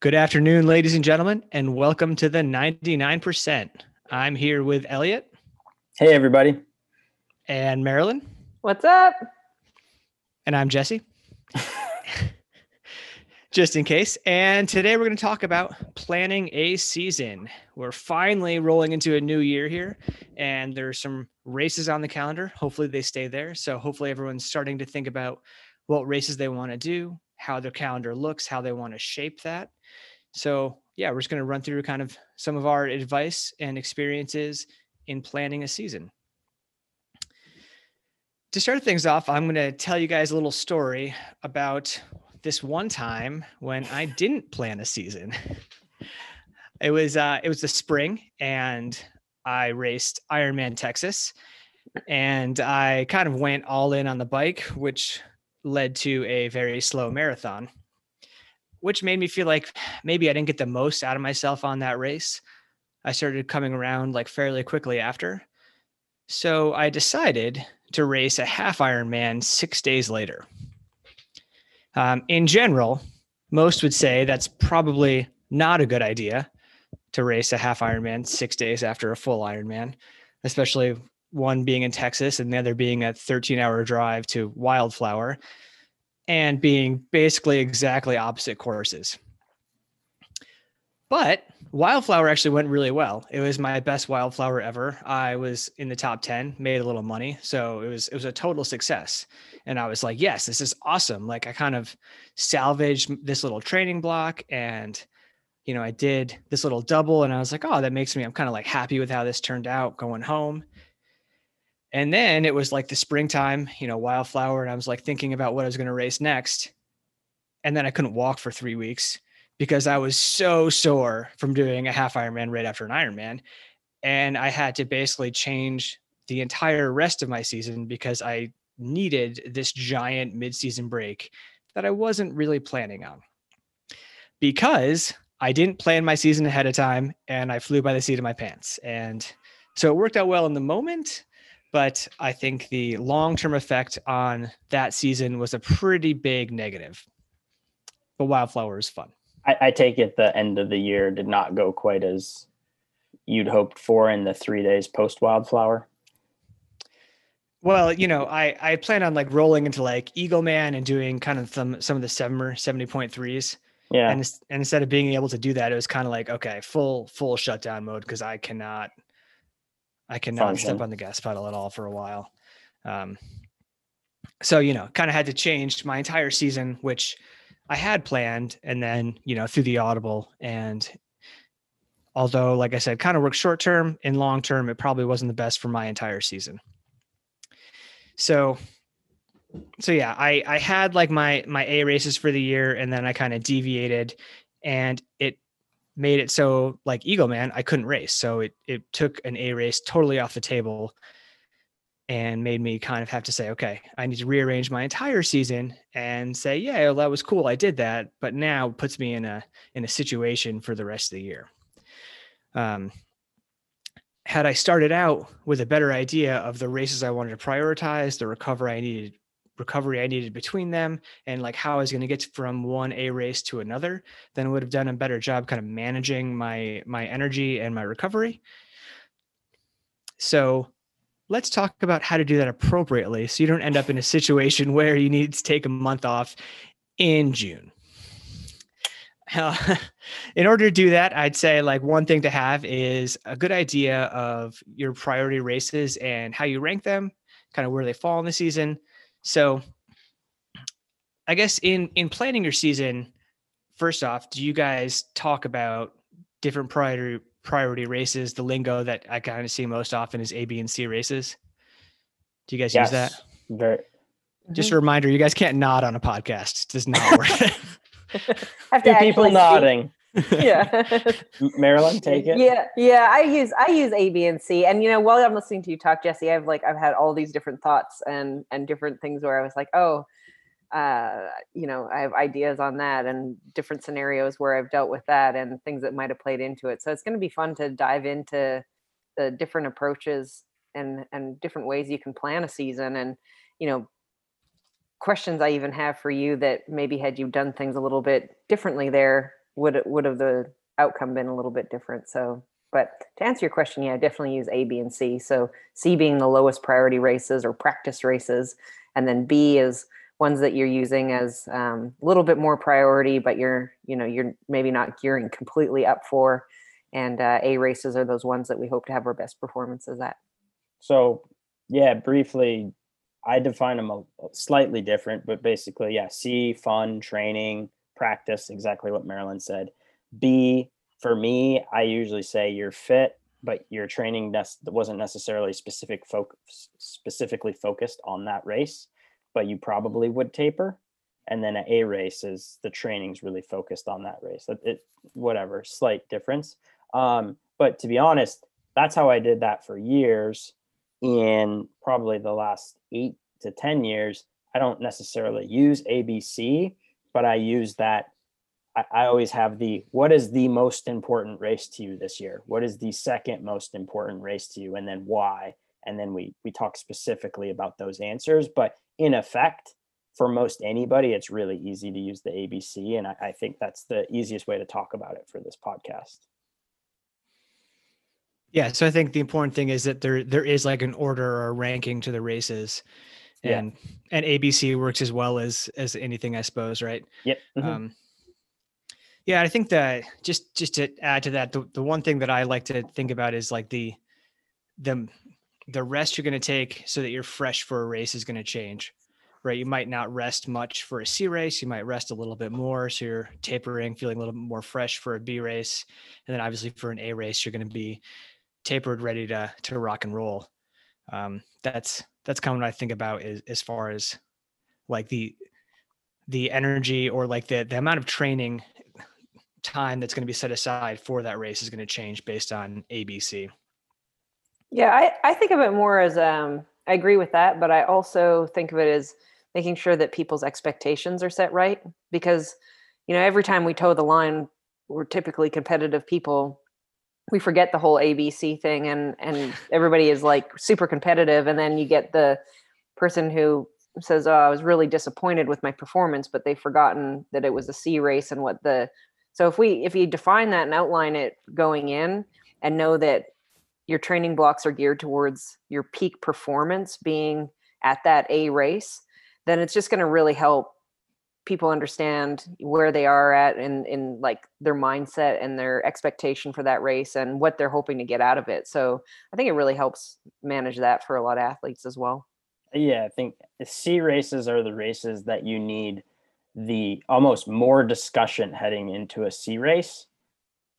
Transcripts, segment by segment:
Good afternoon, ladies and gentlemen, and welcome to the 99%. I'm here with Elliot Hey, everybody. and Marilyn, What's up? and I'm Jesse. Just in case. And today we're going to talk about planning a season. We're finally rolling into a new year here, and there's some races on the calendar. Hopefully, they stay there. So, hopefully, everyone's starting to think about what races they want to do, how their calendar looks, how they want to shape that. So, yeah, we're just going to run through kind of some of our advice and experiences in planning a season. To start things off, I'm going to tell you guys a little story about this one time when I didn't plan a season. it was uh, it was the spring, and I raced Ironman Texas, and I kind of went all in on the bike, which led to a very slow marathon which made me feel like maybe I didn't get the most out of myself on that race. I started coming around like fairly quickly after. So I decided to race a half Ironman six days later. Um, in general, most would say that's probably not a good idea to race a half Ironman six days after a full Ironman, especially one being in Texas and the other being a 13 hour drive to Wildflower and being basically exactly opposite courses. But Wildflower actually went really well. It was my best Wildflower ever. I was in the top 10, made a little money. So it was it was a total success. And I was like, yes, this is awesome. Like I kind of salvaged this little training block and you know, I did this little double and I was like, oh, that makes me I'm kind of like happy with how this turned out going home. And then it was like the springtime, you know, wildflower. And I was like thinking about what I was going to race next. And then I couldn't walk for three weeks because I was so sore from doing a half Ironman right after an Ironman. And I had to basically change the entire rest of my season because I needed this giant mid-season break that I wasn't really planning on. Because I didn't plan my season ahead of time and I flew by the seat of my pants. And so it worked out well in the moment, but I think the long term effect on that season was a pretty big negative. But Wildflower is fun. I, I take it the end of the year did not go quite as you'd hoped for in the three days post wildflower. Well, you know, I I plan on like rolling into like Eagleman and doing kind of some some of the point threes. Yeah. And, and instead of being able to do that, it was kind of like okay, full full shutdown mode because I cannot I cannot step on the gas pedal at all for a while. Um, so you know, kind of had to change my entire season, which I had planned, and then you know threw the audible. And although, like I said, kind of worked short term, in long term, it probably wasn't the best for my entire season. So, so yeah, I I had like my my A races for the year, and then I kind of deviated, and it made it so like Eagleman, I couldn't race. So it it took an A race totally off the table and made me kind of have to say, okay, I need to rearrange my entire season and say, yeah, well, that was cool. I did that, but now puts me in a in a situation for the rest of the year. Um, had I started out with a better idea of the races I wanted to prioritize, the recovery I needed recovery I needed between them and like how I was going to get from one A race to another, then I would have done a better job kind of managing my my energy and my recovery. So let's talk about how to do that appropriately so you don't end up in a situation where you need to take a month off in June. Uh, in order to do that, I'd say like one thing to have is a good idea of your priority races and how you rank them, kind of where they fall in the season. So I guess in in planning your season, first off, do you guys talk about different priority priority races? The lingo that I kind of see most often is A, B, and C races. Do you guys use that? Very. Just a mm-hmm. reminder, you guys can't nod on a podcast. It does not work. have Two to people actually nodding. Yeah. Marilyn, take it. Yeah, yeah. I use I use A, B, and C. And you know, while I'm listening to you talk, Jesse, I've like I've had all these different thoughts and and different things where I was like, oh, uh, you know, I have ideas on that and different scenarios where I've dealt with that and things that might have played into it. So it's going to be fun to dive into the different approaches and and different ways you can plan a season and you know questions I even have for you that maybe had you done things a little bit differently there would would have the outcome been a little bit different. So, but to answer your question, yeah, definitely use A, B, and C. So C being the lowest priority races or practice races, and then B is ones that you're using as um, a little bit more priority, but you're you know you're maybe not gearing completely up for. And uh, A races are those ones that we hope to have our best performances at. So yeah, briefly, I define them a, slightly different, but basically, yeah, C, fun, training, practice, exactly what Marilyn said. B, for me, I usually say you're fit, but your training wasn't necessarily specific focus, specifically focused on that race, but you probably would taper. And then an A race is the training's really focused on that race. It, it whatever, slight difference. Um, but to be honest, that's how I did that for years. In probably the last eight to 10 years, I don't necessarily use ABC, but I use that I, always have the what is the most important race to you this year? What is the second most important race to you? And then why? And then we we talk specifically about those answers. But in effect, for most anybody, it's really easy to use the ABC. And I, I think that's the easiest way to talk about it for this podcast. Yeah, so I think the important thing is that there there is like an order or ranking to the races, yeah. and ABC works as well as as anything, I suppose, right? Yep. Mm-hmm. Um, yeah, I think that just just to add to that, the, the one thing that I like to think about is like the the the rest you're going to take so that you're fresh for a race is going to change, right? You might not rest much for a C race. You might rest a little bit more, so you're tapering, feeling a little bit more fresh for a B race, and then obviously for an A race, you're going to be tapered, ready to to rock and roll. Um, that's that's kind of what I think about is, as far as like the the energy or like the the amount of training time that's going to be set aside for that race is going to change based on ABC. Yeah, I, I think of it more as um, I agree with that, but I also think of it as making sure that people's expectations are set right because you know every time we toe the line, we're typically competitive people. We forget the whole ABC thing, and and everybody is like super competitive, and then you get the person who says, "Oh, I was really disappointed with my performance," but they've forgotten that it was a C race and what the so if we if you define that and outline it going in and know that your training blocks are geared towards your peak performance being at that A race, then it's just going to really help people understand where they are at in in like their mindset and their expectation for that race and what they're hoping to get out of it. So I think it really helps manage that for a lot of athletes as well. Yeah, I think uh, C races are the races that you need the almost more discussion heading into a C race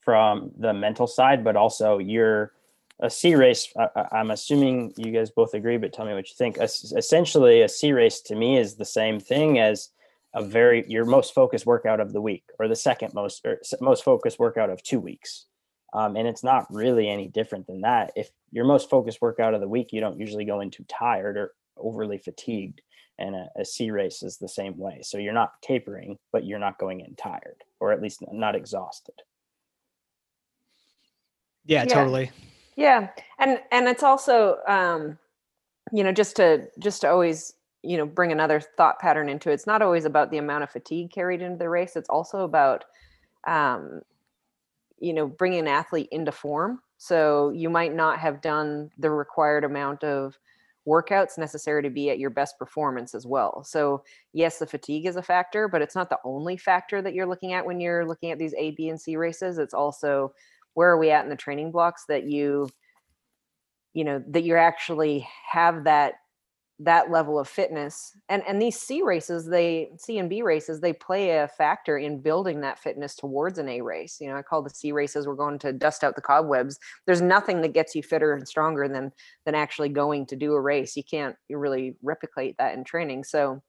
from the mental side, but also you're a C race. I, am assuming you guys both agree, but tell me what you think. Essentially, a C race to me is the same thing as a very your most focused workout of the week, or the second most or most focused workout of two weeks. Um, and it's not really any different than that. If your most focused workout of the week, you don't usually go into tired or overly fatigued and a, a C race is the same way. So you're not tapering, but you're not going in tired, or at least not exhausted. Yeah, yeah. totally. Yeah, and and it's also, um, you know, just to just to always you know bring another thought pattern into it. It's not always about the amount of fatigue carried into the race. It's also about, um, you know, bringing an athlete into form. So you might not have done the required amount of workouts necessary to be at your best performance as well. So, yes, the fatigue is a factor, but it's not the only factor that you're looking at when you're looking at these A, B, and C races. It's also where are we at in the training blocks that you you know that you actually have that that level of fitness and and these c races they c and b races they play a factor in building that fitness towards an a race. You know i call the c races we're going to dust out the cobwebs. There's nothing that gets you fitter and stronger than than actually going to do a race. You can't really replicate that in training. So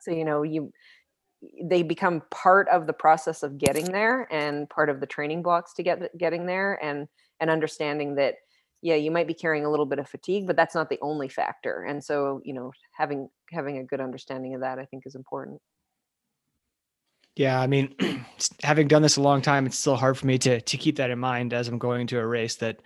so you know you they become part of the process of getting there and part of the training blocks to get getting there and and understanding that yeah you might be carrying a little bit of fatigue but that's not the only factor and so you know having having a good understanding of that i think is important yeah i mean having done this a long time it's still hard for me to to keep that in mind as i'm going to a race that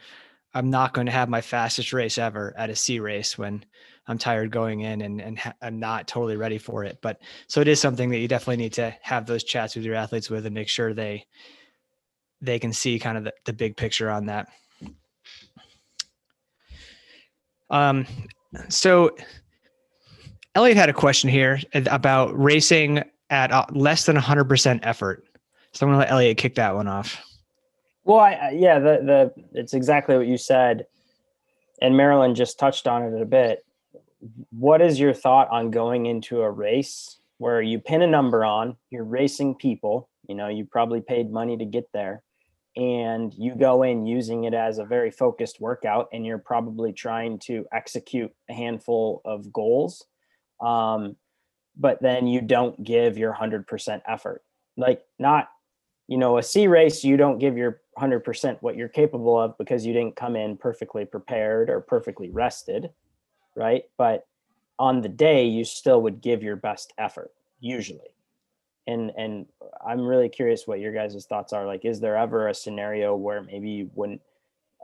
i'm not going to have my fastest race ever at a c race when I'm tired going in and and ha- I'm not totally ready for it. But so it is something that you definitely need to have those chats with your athletes with and make sure they they can see kind of the, the big picture on that. Um, so Elliot had a question here about racing at uh, less than 100% effort. So I'm going to let Elliot kick that one off. Well, I, yeah, the the it's exactly what you said, and Marilyn just touched on it a bit. What is your thought on going into a race where you pin a number on, you're racing people, you know, you probably paid money to get there, and you go in using it as a very focused workout, and you're probably trying to execute a handful of goals, um, but then you don't give your hundred percent effort. Like not you know, a C race, you don't give your 100% what you're capable of because you didn't come in perfectly prepared or perfectly rested, right? But on the day, you still would give your best effort, usually. And and I'm really curious what your guys' thoughts are. Like, is there ever a scenario where maybe you wouldn't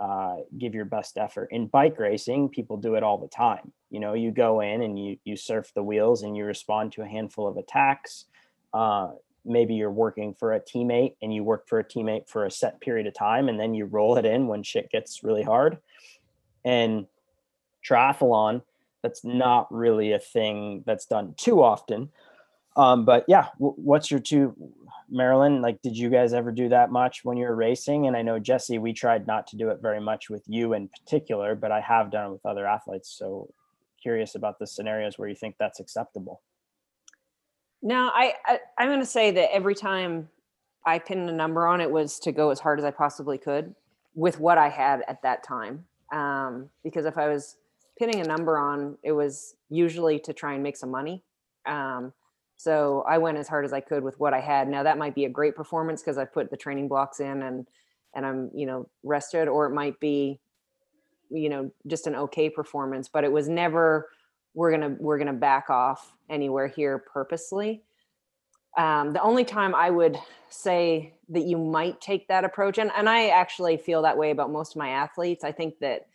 uh, give your best effort? In bike racing, people do it all the time. You know, you go in and you you surf the wheels and you respond to a handful of attacks. Uh, maybe you're working for a teammate and you work for a teammate for a set period of time and then you roll it in when shit gets really hard and triathlon that's not really a thing that's done too often um, but yeah w- what's your two marilyn like did you guys ever do that much when you were racing and i know jesse we tried not to do it very much with you in particular but i have done it with other athletes so curious about the scenarios where you think that's acceptable no, I, I I'm going to say that every time I pinned a number on it was to go as hard as I possibly could with what I had at that time. Um, because if I was pinning a number on, it was usually to try and make some money. Um, so I went as hard as I could with what I had. Now that might be a great performance because I put the training blocks in and and I'm you know rested, or it might be you know just an okay performance. But it was never we're gonna we're gonna back off anywhere here purposely. Um, the only time I would say that you might take that approach, and, and I actually feel that way about most of my athletes. I think that,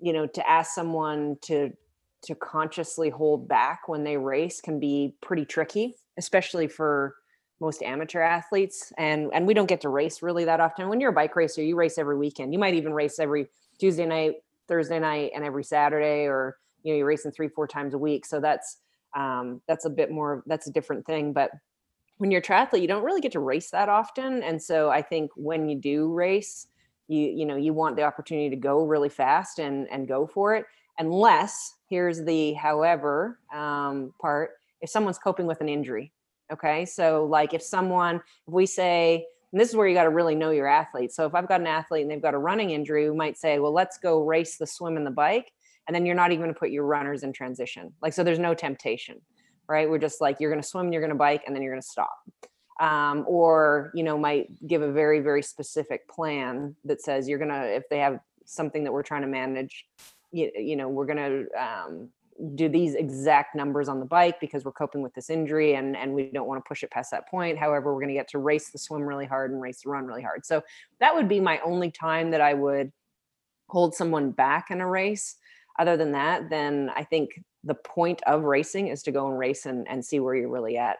you know, to ask someone to to consciously hold back when they race can be pretty tricky, especially for most amateur athletes. And and we don't get to race really that often. When you're a bike racer, you race every weekend. You might even race every Tuesday night, Thursday night, and every Saturday, or you know, you're racing three, four times a week. So that's um, that's a bit more that's a different thing but when you're a triathlete you don't really get to race that often and so i think when you do race you you know you want the opportunity to go really fast and and go for it unless here's the however um, part if someone's coping with an injury okay? So like if someone if we say and this is where you got to really know your athlete. So if i've got an athlete and they've got a running injury we might say well let's go race the swim and the bike and then you're not even going to put your runners in transition. Like so there's no temptation right? We're just like you're going to swim you're going to bike and then you're going to stop. Um, or you know might give a very very specific plan that says you're going to if they have something that we're trying to manage you, you know we're going to um, do these exact numbers on the bike because we're coping with this injury and and we don't want to push it past that point however we're going to get to race the swim really hard and race the run really hard so that would be my only time that i would hold someone back in a race other than that, then I think the point of racing is to go and race and, and see where you're really at.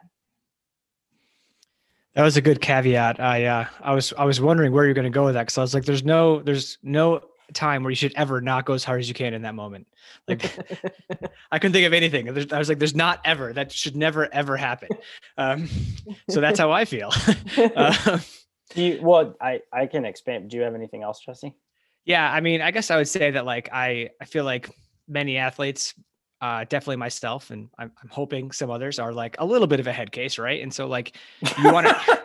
That was a good caveat. I uh, I was I was wondering where you're going to go with that because I was like, there's no there's no time where you should ever not go as hard as you can in that moment. Like I couldn't think of anything. I was like, there's not ever that should never ever happen. Um, so that's how I feel. uh, do you, well, I I can expand. Do you have anything else, Jesse? Yeah, I mean, I guess I would say that like I I feel like many athletes, uh, definitely myself, and I'm, I'm hoping some others are like a little bit of a head case, right? And so like you want to.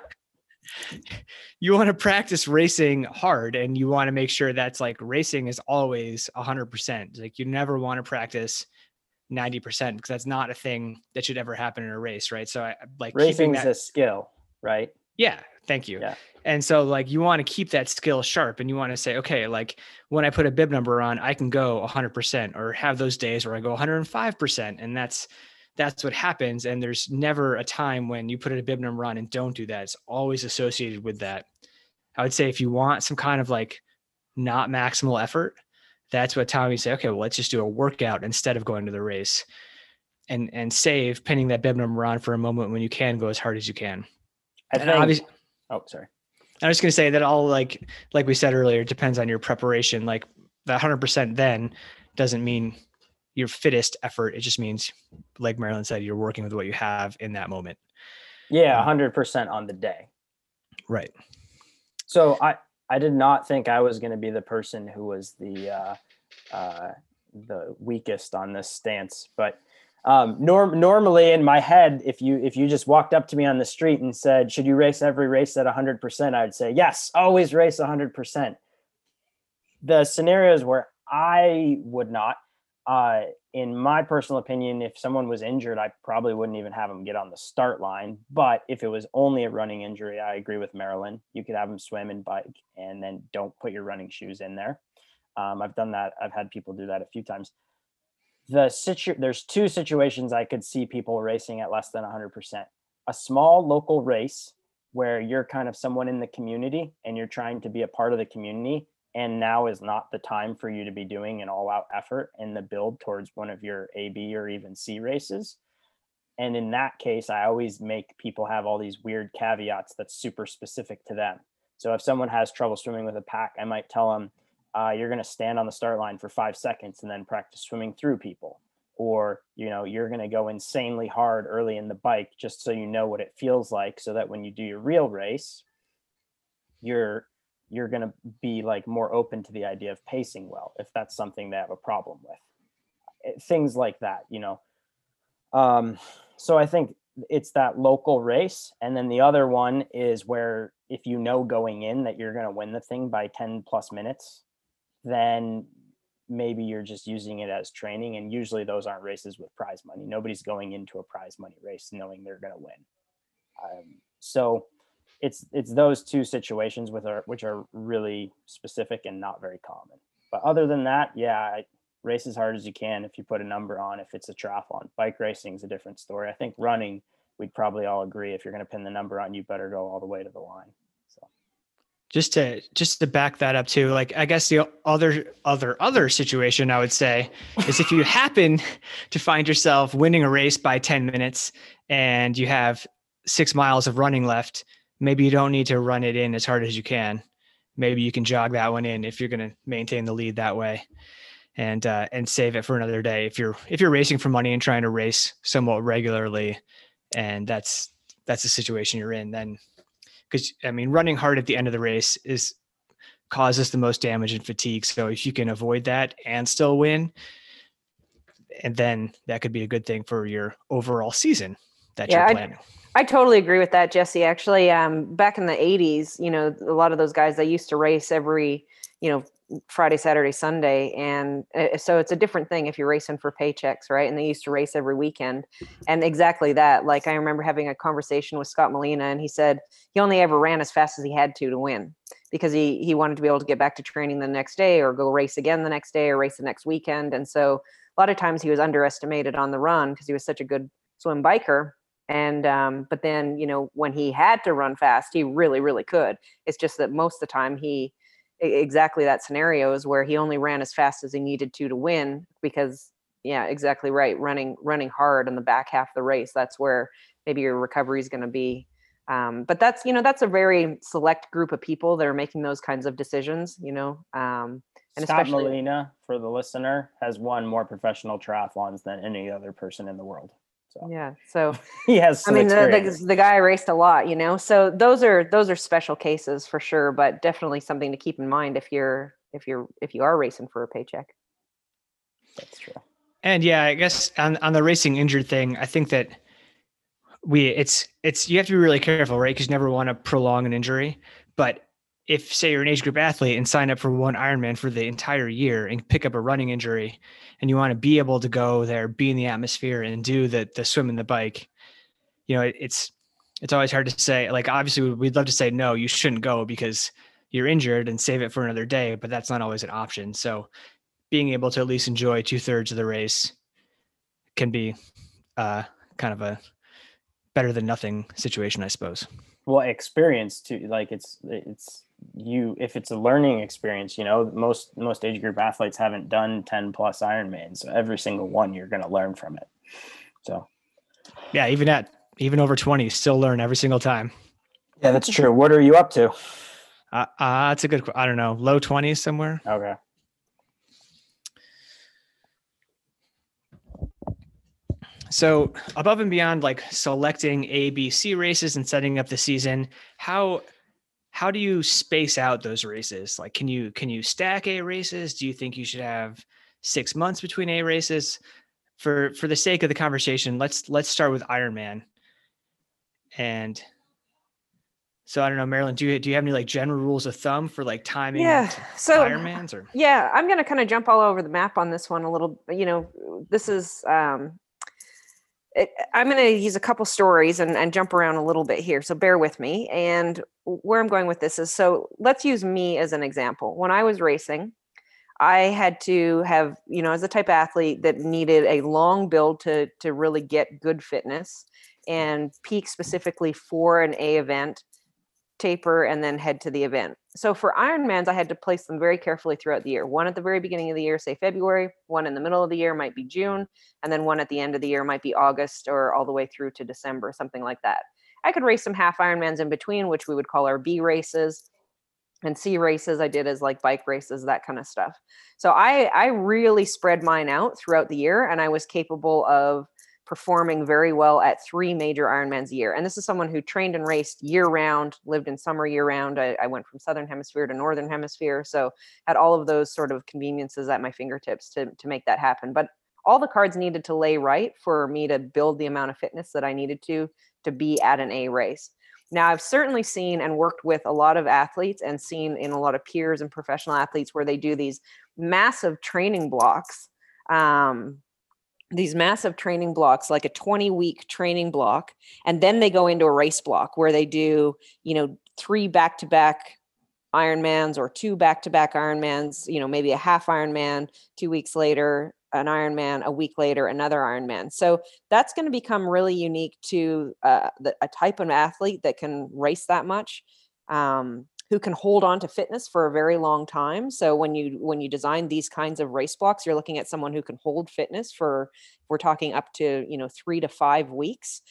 You want to practice racing hard and you want to make sure that's like racing is always 100% like you never want to practice 90% because that's not a thing that should ever happen in a race right so I, like racing is a skill right yeah Thank you. Yeah. And so like you want to keep that skill sharp and you want to say, okay, like when I put a bib number on, I can go 100% or have those days where I go 105%. And that's that's what happens. And there's never a time when you put in a bib number on and don't do that. It's always associated with that. I would say if you want some kind of like not maximal effort, that's what time you say, okay, well, let's just do a workout instead of going to the race and and save pinning that bib number on for a moment when you can go as hard as you can. I And think. obviously, oh, sorry. I was going to say that all like like we said earlier, it depends on your preparation. Like the 100% then doesn't mean your fittest effort. It just means, like Marilyn said, you're working with what you have in that moment. Yeah, Um, hundred percent on the day. Right. So I I did not think I was going to be the person who was the uh, uh, the weakest on this stance, but um, norm normally in my head, if you if you just walked up to me on the street and said, "Should you race every race at hundred percent?" I'd say, "Yes, always race hundred percent." The scenarios where I would not, uh, in my personal opinion, if someone was injured, I probably wouldn't even have them get on the start line. But if it was only a running injury, I agree with Marilyn. You could have them swim and bike, and then don't put your running shoes in there. Um, I've done that. I've had people do that a few times. The situ- there's two situations I could see people racing at less than 100%. A small local race where you're kind of someone in the community and you're trying to be a part of the community and now is not the time for you to be doing an all out effort in the build towards one of your AB or even C races. And in that case, I always make people have all these weird caveats that's super specific to them. So if someone has trouble swimming with a pack, I might tell them, uh, you're going to stand on the start line for five seconds and then practice swimming through people. Or, you know, you're going to go insanely hard early in the bike just so you know what it feels like so that when you do your real race, you're you're going to be like more open to the idea of pacing well if that's something they have a problem with. It- things like that you know? Um so i think it's that local race and then the other one is where if you know going in that you're going to win the thing by 10 plus minutes then maybe you're just using it as training and usually those aren't races with prize money. Nobody's going into a prize money race knowing they're going to win. Um, so it's it's those two situations with are which are really specific and not very common. But other than that, yeah, race as hard as you can if you put a number on. If it's a triathlon, bike racing is a different story. I think running, we'd probably all agree if you're going to pin the number on, you better go all the way to the line. So Just to just to back that up too, like I guess the other other other situation I would say is if you happen to find yourself winning a race by 10 minutes and you have six miles of running left, maybe you don't need to run it in as hard as you can. Maybe you can jog that one in if you're going to maintain the lead that way, and uh, and save it for another day. If you're if you're racing for money and trying to race somewhat regularly, and that's that's the situation you're in, then because I mean running hard at the end of the race is causes the most damage and fatigue. So if you can avoid that and still win, and then that could be a good thing for your overall season that Yeah, you're planning. I totally agree with that, Jesse. Actually, um, back in the '80s, you know, a lot of those guys they used to race every, you know, Friday, Saturday, Sunday, and uh, so it's a different thing if you're racing for paychecks, right? And they used to race every weekend, and exactly that. Like I remember having a conversation with Scott Molina, and he said he only ever ran as fast as he had to to win because he he wanted to be able to get back to training the next day or go race again the next day or race the next weekend, and so a lot of times he was underestimated on the run because he was such a good swim biker and um, but then you know when he had to run fast he really really could it's just that most of the time he exactly that scenario is where he only ran as fast as he needed to to win because yeah exactly right running running hard in the back half of the race that's where maybe your recovery is going to be um, but that's you know that's a very select group of people that are making those kinds of decisions you know um, and Scott especially Molina, for the listener, has won more professional triathlons than any other person in the world. So yeah so he has. I mean, the, the, the guy raced a lot, you know. So those are those are special cases for sure, but definitely something to keep in mind if you're if you're if you are racing for a paycheck. That's true. And yeah, I guess on on the racing injured thing, I think that we it's it's you have to be really careful, right? Because you never want to prolong an injury. But if say you're an age group athlete and sign up for one Ironman for the entire year and pick up a running injury, and you want to be able to go there, be in the atmosphere, and do the the swim and the bike, you know, it, it's it's always hard to say. Like obviously, we'd love to say no, you shouldn't go because you're injured and save it for another day, but that's not always an option. So being able to at least enjoy two thirds of the race can be uh, kind of a better than nothing situation, I suppose. Well, experience too. Like it's it's you if it's a learning experience you know most most age group athletes haven't done 10 plus ironmans. So every single one you're going to learn from it. So. Yeah even at even over 20 still learn every single time. Yeah that's true. What are you up to? Uh, uh that's a good i don't know low 20s somewhere? Okay. So above and beyond like selecting A, B, C races and setting up the season, how how do you space out those races? Like can you can you stack A races? Do you think you should have six months between A races? For for the sake of the conversation, let's let's start with Ironman. And so I don't know, Marilyn, do you do you have any like general rules of thumb for like timing yeah so Ironmans or yeah i'm going to kind of jump all over the map on this one a little you know this is um Eh, I'm going to use a couple stories and, and jump around a little bit here. So bear with me. And where I'm going with this is so let's use me as an example. When I was racing, I had to have, you know, as a type athlete that needed a long build to to really get good fitness and peak specifically for an A event taper and then head to the event. So for Ironmans, I had to place them very carefully throughout the year. One at the very beginning of the year, say February, one in the middle of the year might be June, and then one at the end of the year might be August or all the way through to December, something like that. I could race some half Ironmans in between, which we would call our B races. And C races I did as like bike races, that kind of stuff. So I I really spread mine out throughout the year and I was capable of performing very well at three major Ironmans a year. And this is someone who trained and raced year round, lived in summer year round. I, I, went from Southern Hemisphere to Northern Hemisphere. So had all of those sort of conveniences at my fingertips to, to make that happen. But all the cards needed to lay right for me to build the amount of fitness that I needed to to be at an A race. Now, I've certainly seen and worked with a lot of athletes and seen in a lot of peers and professional athletes where they do these massive training blocks um, these massive training blocks like a 20 week training block and then they go into a race block where they do you know three back to back ironmans or two back to back ironmans you know maybe a half ironman two weeks later an ironman a week later another ironman. So that's going to become really unique to uh, the, a type of athlete that can race that much. Um, who can hold on to fitness for a very long time. So when you when you design these kinds of race blocks you're looking at someone who can hold fitness for we're talking up to you know three to five weeks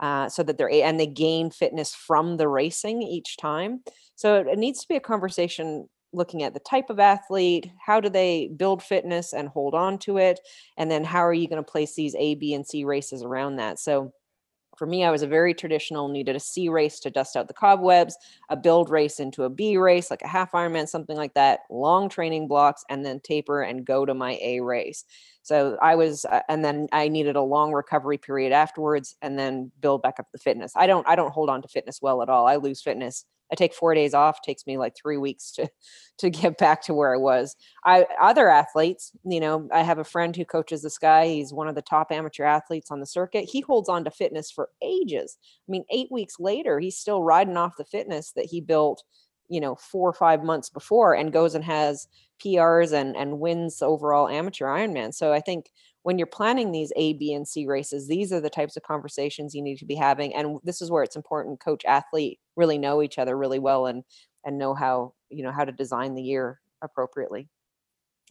uh, so that they're and they gain fitness from the racing each time. So it needs to be a conversation looking at the type of athlete how do they build fitness and hold on to it and then how are you going to place these a b and c races around that? So for me, I was a very traditional, needed a C race to dust out the cobwebs, a build race into a B race, like a half Ironman, something like that, long training blocks, and then taper and go to my A race. So I was, uh, and then I needed a long recovery period afterwards, and then build back up the fitness. I don't, I don't hold on to fitness well at all. I lose fitness I take four days off. Takes me like three weeks to to get back to where I was. I other athletes, you know, I have a friend who coaches this guy. He's one of the top amateur athletes on the circuit. He holds on to fitness for ages. I mean, eight weeks later, he's still riding off the fitness that he built, you know, four or five months before, and goes and has PRs and and wins overall amateur Ironman. So I think when you're planning these A, B, and C races, these are the types of conversations you need to be having. And this is where it's important coach athlete really know each other really well and and know how you know how to design the year appropriately.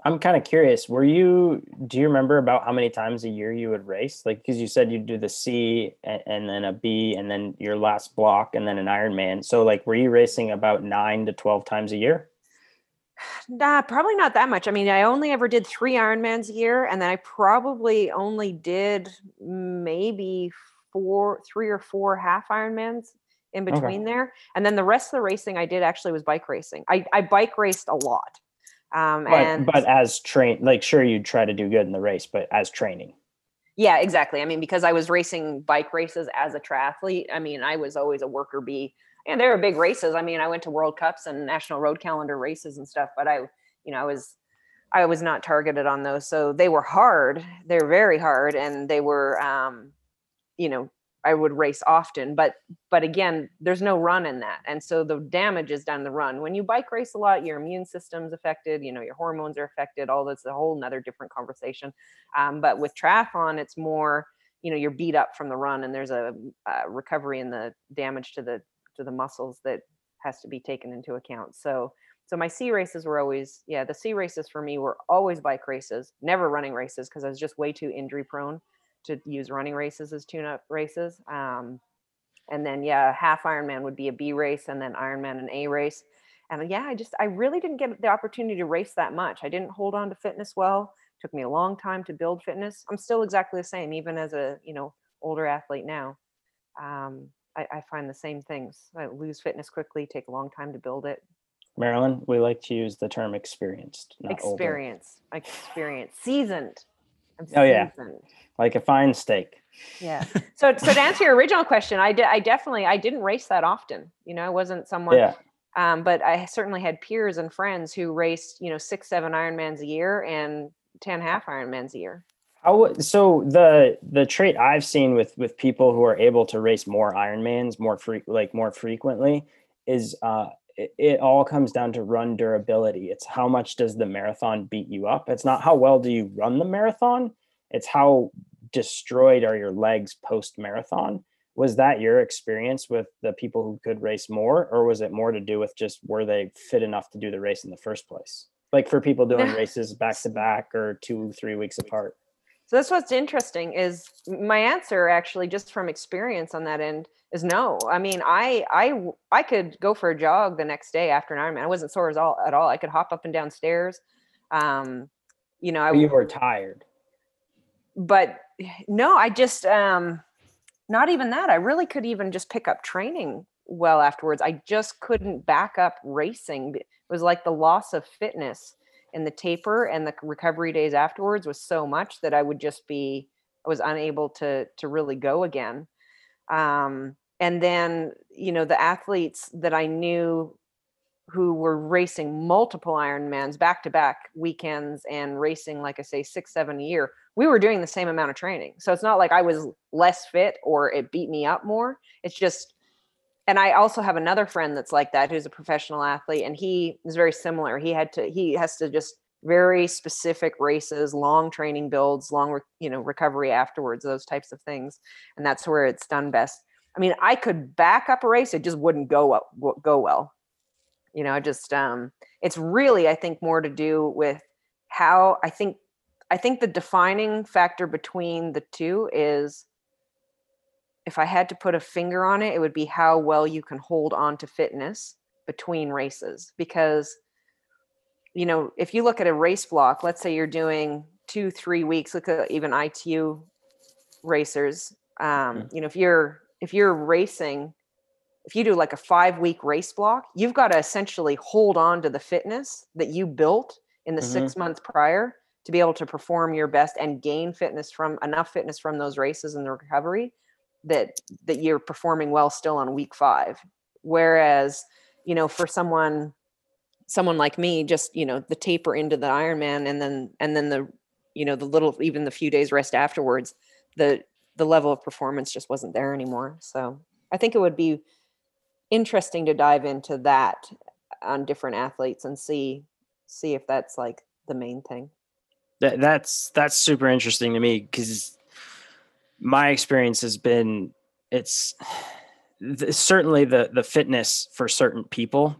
I'm kind of curious. Were you? Do you remember about how many times a year you would race? Like, because you said you'd do the C and, and, then a B, and then your last block, and then an Ironman. So, like, were you racing about nine to twelve times a year? Nah, probably not that much. I mean, I only ever did three Ironmans a year, and then I probably only did maybe four, three or four half Ironmans in between okay. there. And then the rest of the racing I did actually was bike racing. I, I bike raced a lot. Um, but, and but as train, like sure you'd try to do good in the race, but as training. Yeah, exactly. I mean, because I was racing bike races as a triathlete, I mean, I was always a worker bee and they were big races. I mean, I went to World Cups and National Road Calendar races and stuff, but I, you know, I was I was not targeted on those. So they were hard. They're very hard and they were um, you know, I would race often, but but again, there's no run in that. And so the damage is done the run. When you bike race a lot, your immune system's affected, you know, your hormones are affected, all that's a whole another different conversation. Um, but with triathlon, it's more, you know, you're beat up from the run and there's a, a recovery in the damage to the to the muscles that has to be taken into account. So so my C races were always yeah the C races for me were always bike races, never running races because I was just way too injury prone to use running races as tune up races. Um, and then yeah, half Ironman would be a B race, and then Ironman an A race. And yeah, I just I really didn't get the opportunity to race that much. I didn't hold on to fitness well. It took me a long time to build fitness. I'm still exactly the same, even as a you know older athlete now. Um, I, I find the same things. I lose fitness quickly, take a long time to build it. Marilyn, we like to use the term experienced, not experience, older. experience, seasoned. I'm oh yeah, like a fine steak. Yeah. So, so to answer your original question, I did. I definitely, I didn't race that often. You know, I wasn't someone. Yeah. Um, but I certainly had peers and friends who raced, you know, six, seven Ironmans a year and 10 half Ironmans a year. So the the trait I've seen with with people who are able to race more Ironmans more free like more frequently is uh, it, it all comes down to run durability. It's how much does the marathon beat you up? It's not how well do you run the marathon. It's how destroyed are your legs post marathon was that your experience with the people who could race more or was it more to do with just were they fit enough to do the race in the first place like for people doing races back to back or two three weeks apart so that's what's interesting is my answer actually just from experience on that end is no i mean i i i could go for a jog the next day after an ironman i wasn't sore at all at all i could hop up and down stairs um you know I, you were tired but no i just um not even that. I really could even just pick up training well afterwards. I just couldn't back up racing. It was like the loss of fitness and the taper and the recovery days afterwards was so much that I would just be I was unable to to really go again. Um, and then you know the athletes that I knew who were racing multiple Ironmans back to back weekends and racing, like I say, six, seven a year, we were doing the same amount of training. So it's not like I was less fit or it beat me up more. It's just, and I also have another friend that's like that who's a professional athlete and he is very similar. He had to, he has to just very specific races, long training builds, long, you know, recovery afterwards, those types of things. And that's where it's done best. I mean, I could back up a race, it just wouldn't go go well you know just um it's really i think more to do with how i think i think the defining factor between the two is if i had to put a finger on it it would be how well you can hold on to fitness between races because you know if you look at a race block let's say you're doing two three weeks look at even itu racers um, mm-hmm. you know if you're if you're racing if you do like a five week race block, you've got to essentially hold on to the fitness that you built in the mm-hmm. six months prior to be able to perform your best and gain fitness from enough fitness from those races and the recovery that that you're performing well still on week five. Whereas, you know, for someone someone like me, just you know, the taper into the Ironman and then and then the you know the little even the few days rest afterwards, the the level of performance just wasn't there anymore. So I think it would be interesting to dive into that on different athletes and see see if that's like the main thing. That that's that's super interesting to me because my experience has been it's certainly the the fitness for certain people.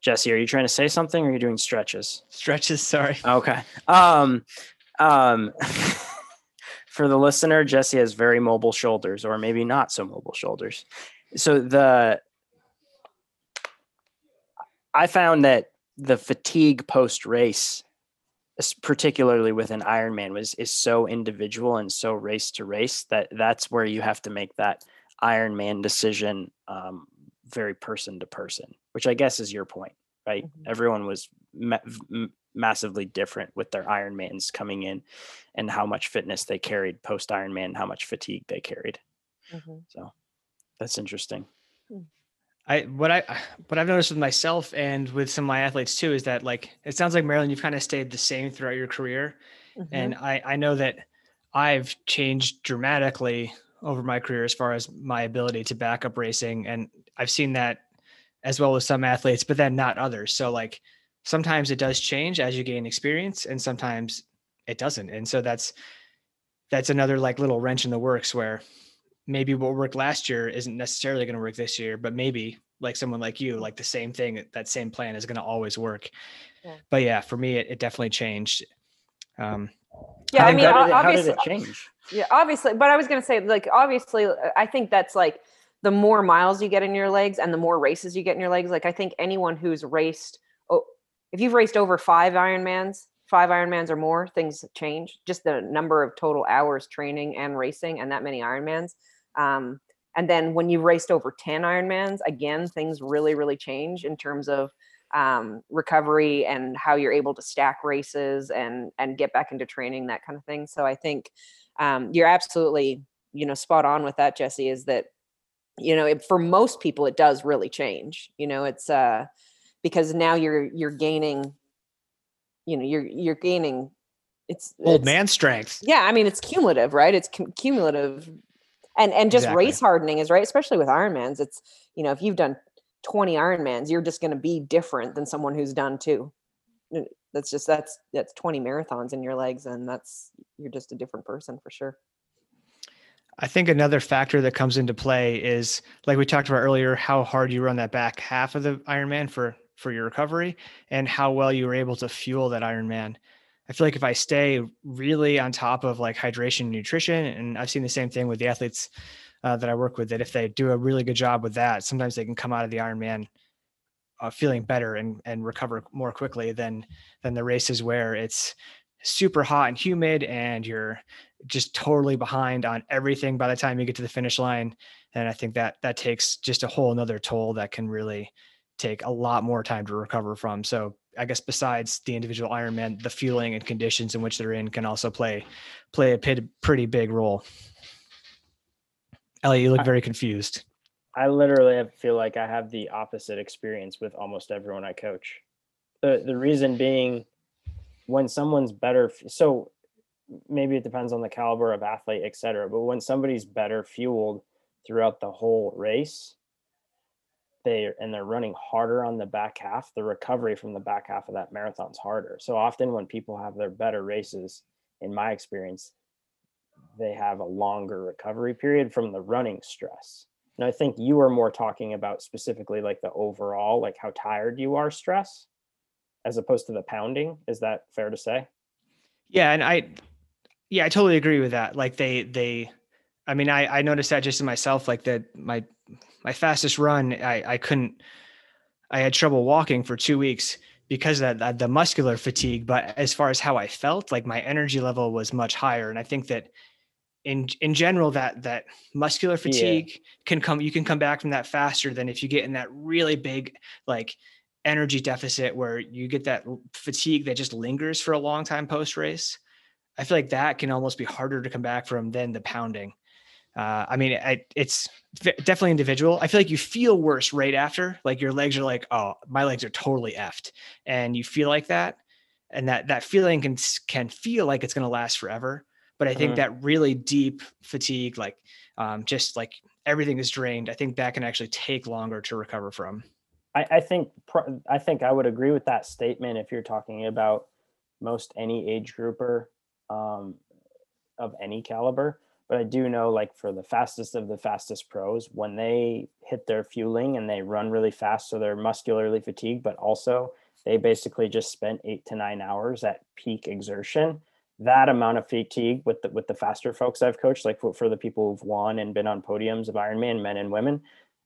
Jesse, are you trying to say something or are you doing stretches? Stretches, sorry. Okay. Um um for the listener, Jesse has very mobile shoulders or maybe not so mobile shoulders so the I found that the fatigue post race, particularly with an Ironman, was is so individual and so race to race that that's where you have to make that Ironman decision um, very person to person, which I guess is your point, right? Mm-hmm. Everyone was ma- massively different with their Ironmans coming in and how much fitness they carried post Ironman, how much fatigue they carried. Mm-hmm. So that's interesting. Hmm. I what I what I've noticed with myself and with some of my athletes too is that like it sounds like Marilyn, you've kind of stayed the same throughout your career, mm-hmm. and I I know that I've changed dramatically over my career as far as my ability to back up racing, and I've seen that as well as some athletes, but then not others. So like sometimes it does change as you gain experience, and sometimes it doesn't, and so that's that's another like little wrench in the works where maybe what worked last year isn't necessarily going to work this year, but maybe like someone like you, like the same thing, that same plan is going to always work. Yeah. But yeah, for me, it, it definitely changed. Um, yeah, I How mean, did it- how did obviously, it change? Yeah, obviously, but I was gonna say, like, obviously, I think that's like the more miles you get in your legs and the more races you get in your legs. Like, I think anyone who's raced, oh, if you've raced over five Ironmans, five Ironmans or more, things change. Just the number of total hours training and racing, and that many Ironmans. Um, and then when you've raced over ten Ironmans, again, things really, really change in terms of um, recovery and how you're able to stack races and and get back into training, that kind of thing. So I think um, you're absolutely you know spot on with that jesse is that you know it, for most people it does really change you know it's uh because now you're you're gaining you know you're you're gaining it's old it's- man strength. yeah i mean it's cumulative right it's cum- cumulative and and just Exactly. race hardening is right especially with ironmans it's you know if you've done 20 ironmans you're just going to be different than someone who's done two that's just that's that's 20 marathons in your legs and that's you're just a different person for sure I think another factor that comes into play is like we talked about earlier, how hard you run that back half of the Ironman for for your recovery and how well you were able to fuel that Ironman. I feel like if I stay really on top of like hydration and nutrition, and I've seen the same thing with the athletes uh, that I work with, that if they do a really good job with that, sometimes they can come out of the Ironman uh, feeling better and and recover more quickly than than the races where it's super hot and humid and you're just totally behind on everything by the time you get to the finish line. And i think that that takes just a whole nother toll that can really take a lot more time to recover from. So i guess besides the individual ironman the fueling and conditions in which they're in can also play play a pretty big role elliot you look very confused I literally feel like I have the opposite experience with almost everyone I coach. The the reason being when someone's better so maybe it depends on the caliber of athlete, et cetera, but when somebody's better fueled throughout the whole race, they and they're running harder on the back half, the recovery from the back half of that marathon's harder. So often when people have their better races, in my experience, they have a longer recovery period from the running stress. And I think you are more talking about specifically like the overall, like how tired you are stress, as opposed to the pounding. Is that fair to say? Yeah, and I yeah, I totally agree with that. Like they they I mean I I noticed that just in myself like that my my fastest run I I couldn't I had trouble walking for 2 weeks because of that, the muscular fatigue, but as far as how I felt, like my energy level was much higher and I think that in in general that that muscular fatigue can come you can come back from that faster than if you get in that really big like energy deficit where you get that fatigue that just lingers for a long time post race. I feel like that can almost be harder to come back from than the pounding. Uh, I mean, I, it's definitely individual. I feel like you feel worse right after, like your legs are like, oh, my legs are totally effed, and you feel like that, and that that feeling can can feel like it's going to last forever. But I think Mhm. that really deep fatigue, like um, just like everything is drained, I think that can actually take longer to recover from. I, I think I think I would agree with that statement if you're talking about most any age grouper um, of any caliber. But I do know, like for the fastest of the fastest pros, when they hit their fueling and they run really fast, so they're muscularly fatigued, but also they basically just spent eight to nine hours at peak exertion. That amount of fatigue with the with the faster folks I've coached, like for, for the people who've won and been on podiums of Ironman, men and women,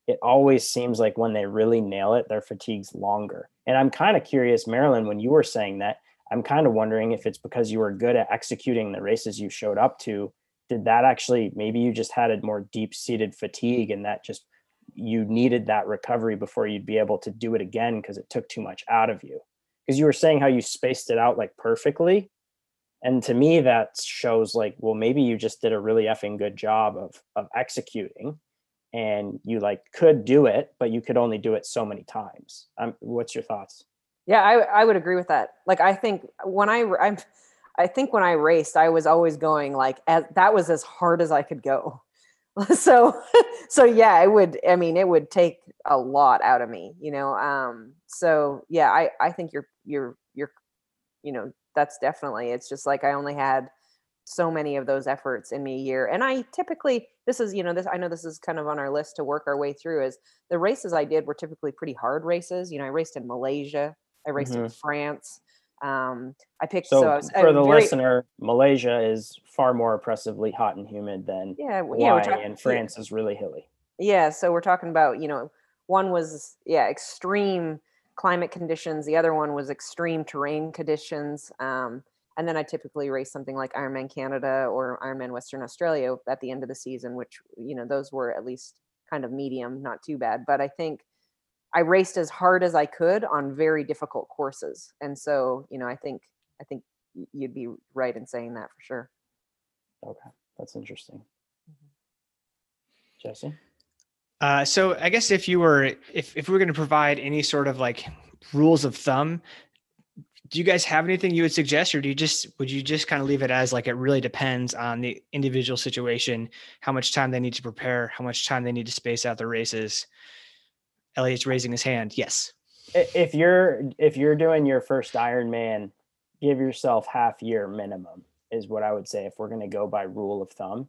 it always seems like when they really nail it, their fatigue's longer. And I'm kind of curious, Marilyn, when you were saying that, I'm kind of wondering if it's because you were good at executing the races you showed up to. Did that actually, maybe you just had a more deep seated fatigue and that just you needed that recovery before you'd be able to do it again because it took too much out of you? Because you were saying how you spaced it out like perfectly. And to me, that shows like, well, maybe you just did a really effing good job of of executing and you like could do it, but you could only do it so many times. Um, what's your thoughts? Yeah, I I would agree with that. Like I think when I I'm I think when I raced, I was always going like as, that was as hard as I could go. so so yeah, it would I mean it would take a lot out of me, you know. Um so yeah, I I think you're you're you're you know, that's definitely it's just like I only had so many of those efforts in me a year. And I typically, this is, you know, this, I know this is kind of on our list to work our way through is the races I did were typically pretty hard races. You know, I raced in Malaysia, I raced mm-hmm. in France. Um, I picked, so, so I was, for I the very, listener, Malaysia is far more oppressively hot and humid than yeah, yeah, talking, and France is really hilly. Yeah. So we're talking about, you know, one was, yeah, extreme climate conditions. The other one was extreme terrain conditions. Um, and then I typically race something like Ironman Canada or Ironman Western Australia at the end of the season, which you know those were at least kind of medium, not too bad. But I think I raced as hard as I could on very difficult courses, and so you know I think I think you'd be right in saying that for sure. Okay, that's interesting. Mm-hmm. Jesse. Uh, so I guess if you were if if we were going to provide any sort of like rules of thumb do you guys have anything you would suggest or do you just would you just kind of leave it as like it really depends on the individual situation how much time they need to prepare how much time they need to space out the races elliot's raising his hand. Yes. If you're if you're doing your first ironman give yourself half year minimum is what i would say if we're going to go by rule of thumb.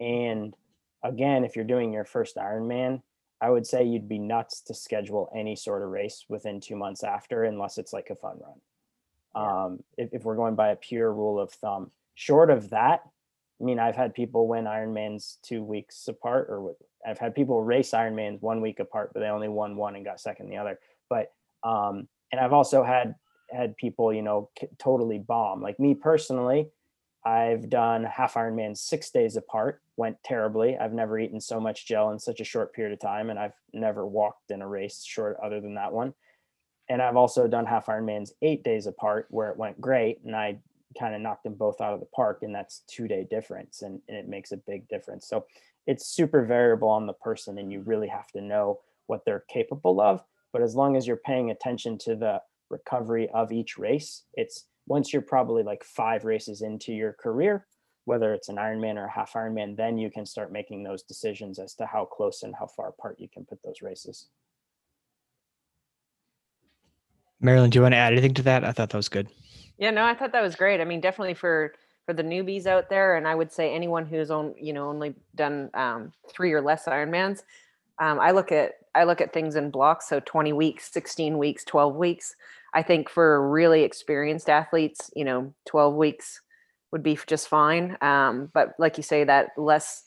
And again if you're doing your first ironman i would say you'd be nuts to schedule any sort of race within two months after unless it's like a fun run. Um, if, if we're going by a pure rule of thumb. Short of that, I mean, I've had people win Ironmans two weeks apart, or I've had people race Ironmans one week apart, but they only won one and got second the other. But um, and I've also had had people, you know, totally bomb. Like me personally, I've done half Ironman six days apart, went terribly. I've never eaten so much gel in such a short period of time, and I've never walked in a race short other than that one and I've also done half Ironmans eight days apart where it went great and I kind of knocked them both out of the park and that's two day difference and, and it makes a big difference. So it's super variable on the person and you really have to know what they're capable of. But as long as you're paying attention to the recovery of each race, it's once you're probably like five races into your career, whether it's an Ironman or a half Ironman, then you can start making those decisions as to how close and how far apart you can put those races. Marilyn, do you want to add anything to that? I thought that was good. Yeah, no, I thought that was great. I mean, definitely for for the newbies out there, and I would say anyone who's on, you know, only done um, three or less Ironmans. Um, I look at I look at things in blocks, so 20 weeks, 16 weeks, 12 weeks. I think for really experienced athletes, you know, 12 weeks would be just fine. Um, but like you say, that less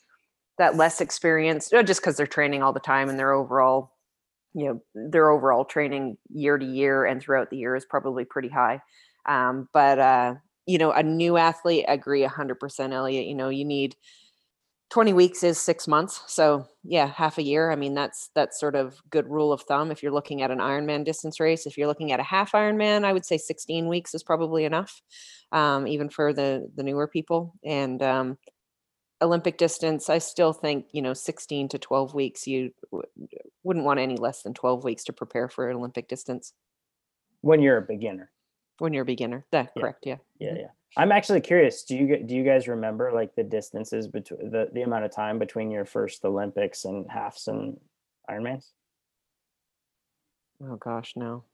that less experienced, just because they're training all the time and their overall you know their overall training year to year and throughout the year is probably pretty high um, but uh, you know a new athlete agree 100% elliot you know you need 20 weeks is six months so yeah half a year i mean that's that's sort of good rule of thumb if you're looking at an ironman distance race if you're looking at a half ironman i would say 16 weeks is probably enough um, even for the the newer people and um, Olympic distance, I still think, you know, 16 to 12 weeks, you w- wouldn't want any less than 12 weeks to prepare for an Olympic distance. When you're a beginner. When you're a beginner. That yeah. correct. Yeah. Yeah. Mm-hmm. Yeah. I'm actually curious. Do you do you guys remember like the distances between the, the amount of time between your first Olympics and halves and Ironmans? Oh gosh, no.